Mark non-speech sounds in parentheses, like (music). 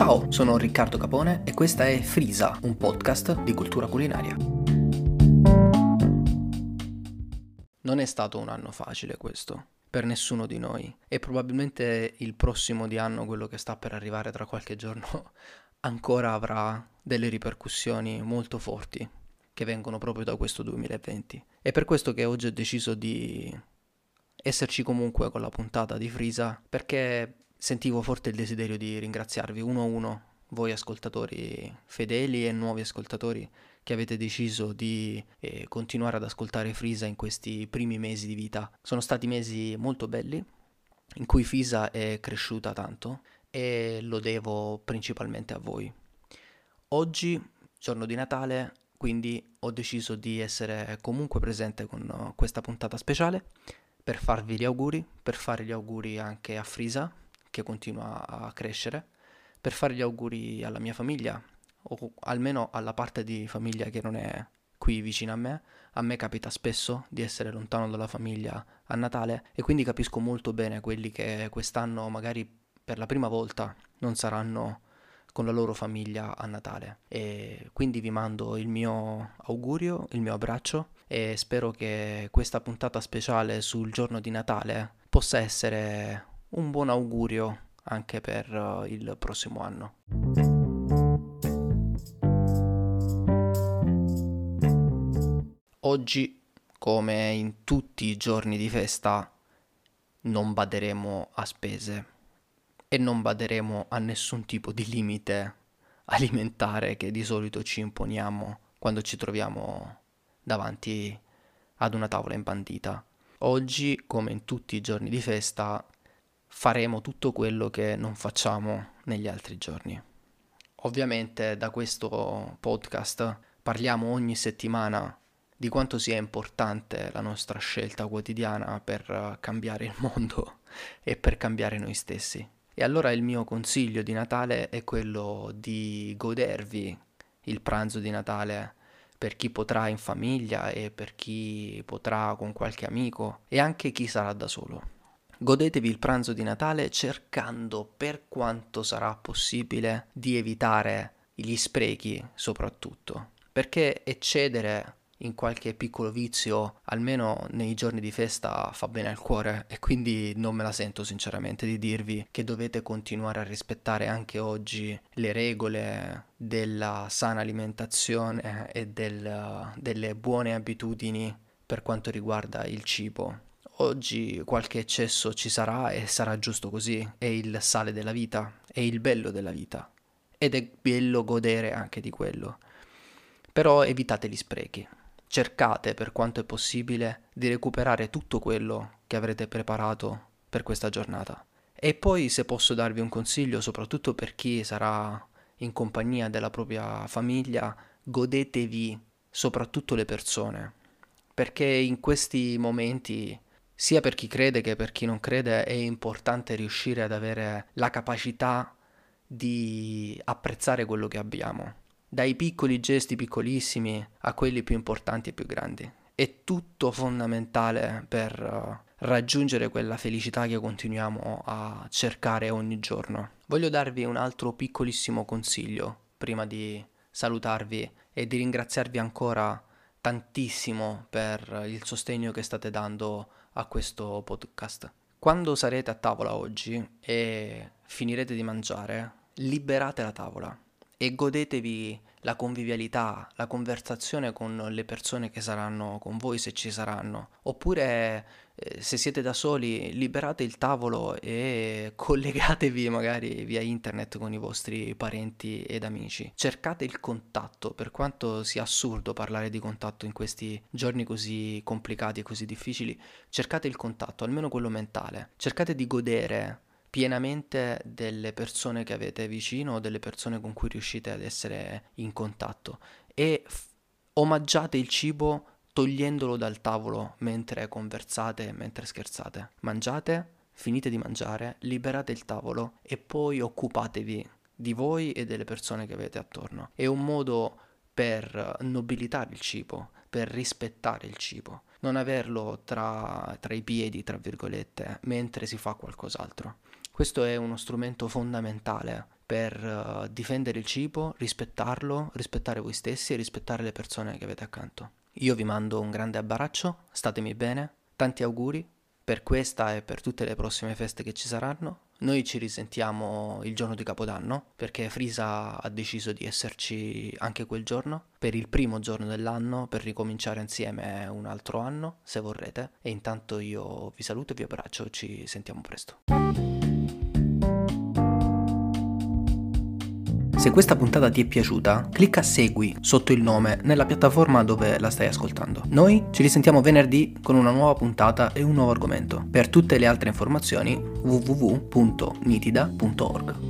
Ciao, sono Riccardo Capone e questa è Frisa, un podcast di cultura culinaria. Non è stato un anno facile questo, per nessuno di noi, e probabilmente il prossimo di anno, quello che sta per arrivare tra qualche giorno, (laughs) ancora avrà delle ripercussioni molto forti che vengono proprio da questo 2020. È per questo che oggi ho deciso di esserci comunque con la puntata di Frisa, perché sentivo forte il desiderio di ringraziarvi uno a uno, voi ascoltatori fedeli e nuovi ascoltatori che avete deciso di eh, continuare ad ascoltare Frisa in questi primi mesi di vita. Sono stati mesi molto belli, in cui Fisa è cresciuta tanto e lo devo principalmente a voi. Oggi, giorno di Natale, quindi ho deciso di essere comunque presente con questa puntata speciale per farvi gli auguri, per fare gli auguri anche a Frisa, che continua a crescere, per fare gli auguri alla mia famiglia, o almeno alla parte di famiglia che non è qui vicino a me. A me capita spesso di essere lontano dalla famiglia a Natale e quindi capisco molto bene quelli che quest'anno magari per la prima volta non saranno con la loro famiglia a Natale. E quindi vi mando il mio augurio, il mio abbraccio e spero che questa puntata speciale sul giorno di Natale possa essere un buon augurio anche per uh, il prossimo anno. Oggi, come in tutti i giorni di festa, non baderemo a spese e non baderemo a nessun tipo di limite alimentare che di solito ci imponiamo quando ci troviamo davanti ad una tavola imbandita. Oggi, come in tutti i giorni di festa, faremo tutto quello che non facciamo negli altri giorni. Ovviamente da questo podcast parliamo ogni settimana di quanto sia importante la nostra scelta quotidiana per cambiare il mondo (laughs) e per cambiare noi stessi. E allora il mio consiglio di Natale è quello di godervi il pranzo di Natale per chi potrà in famiglia e per chi potrà con qualche amico e anche chi sarà da solo. Godetevi il pranzo di Natale cercando, per quanto sarà possibile, di evitare gli sprechi soprattutto, perché eccedere in qualche piccolo vizio, almeno nei giorni di festa, fa bene al cuore e quindi non me la sento sinceramente di dirvi che dovete continuare a rispettare anche oggi le regole della sana alimentazione e del, delle buone abitudini per quanto riguarda il cibo. Oggi qualche eccesso ci sarà e sarà giusto così, è il sale della vita, è il bello della vita ed è bello godere anche di quello. Però evitate gli sprechi, cercate per quanto è possibile di recuperare tutto quello che avrete preparato per questa giornata. E poi se posso darvi un consiglio, soprattutto per chi sarà in compagnia della propria famiglia, godetevi soprattutto le persone, perché in questi momenti sia per chi crede che per chi non crede è importante riuscire ad avere la capacità di apprezzare quello che abbiamo, dai piccoli gesti piccolissimi a quelli più importanti e più grandi. È tutto fondamentale per uh, raggiungere quella felicità che continuiamo a cercare ogni giorno. Voglio darvi un altro piccolissimo consiglio prima di salutarvi e di ringraziarvi ancora tantissimo per il sostegno che state dando a questo podcast. Quando sarete a tavola oggi e finirete di mangiare, liberate la tavola e godetevi la convivialità, la conversazione con le persone che saranno con voi se ci saranno. Oppure eh, se siete da soli, liberate il tavolo e (laughs) collegatevi magari via internet con i vostri parenti ed amici. Cercate il contatto, per quanto sia assurdo parlare di contatto in questi giorni così complicati e così difficili, cercate il contatto, almeno quello mentale. Cercate di godere pienamente delle persone che avete vicino o delle persone con cui riuscite ad essere in contatto e f- omaggiate il cibo togliendolo dal tavolo mentre conversate, mentre scherzate. Mangiate, finite di mangiare, liberate il tavolo e poi occupatevi di voi e delle persone che avete attorno. È un modo per nobilitare il cibo, per rispettare il cibo. Non averlo tra, tra i piedi, tra virgolette, mentre si fa qualcos'altro. Questo è uno strumento fondamentale per uh, difendere il cibo, rispettarlo, rispettare voi stessi e rispettare le persone che avete accanto. Io vi mando un grande abbraccio, statemi bene, tanti auguri per questa e per tutte le prossime feste che ci saranno. Noi ci risentiamo il giorno di Capodanno perché Frisa ha deciso di esserci anche quel giorno, per il primo giorno dell'anno, per ricominciare insieme un altro anno, se vorrete. E intanto io vi saluto e vi abbraccio, ci sentiamo presto. Se questa puntata ti è piaciuta, clicca segui sotto il nome nella piattaforma dove la stai ascoltando. Noi ci risentiamo venerdì con una nuova puntata e un nuovo argomento. Per tutte le altre informazioni www.nitida.org.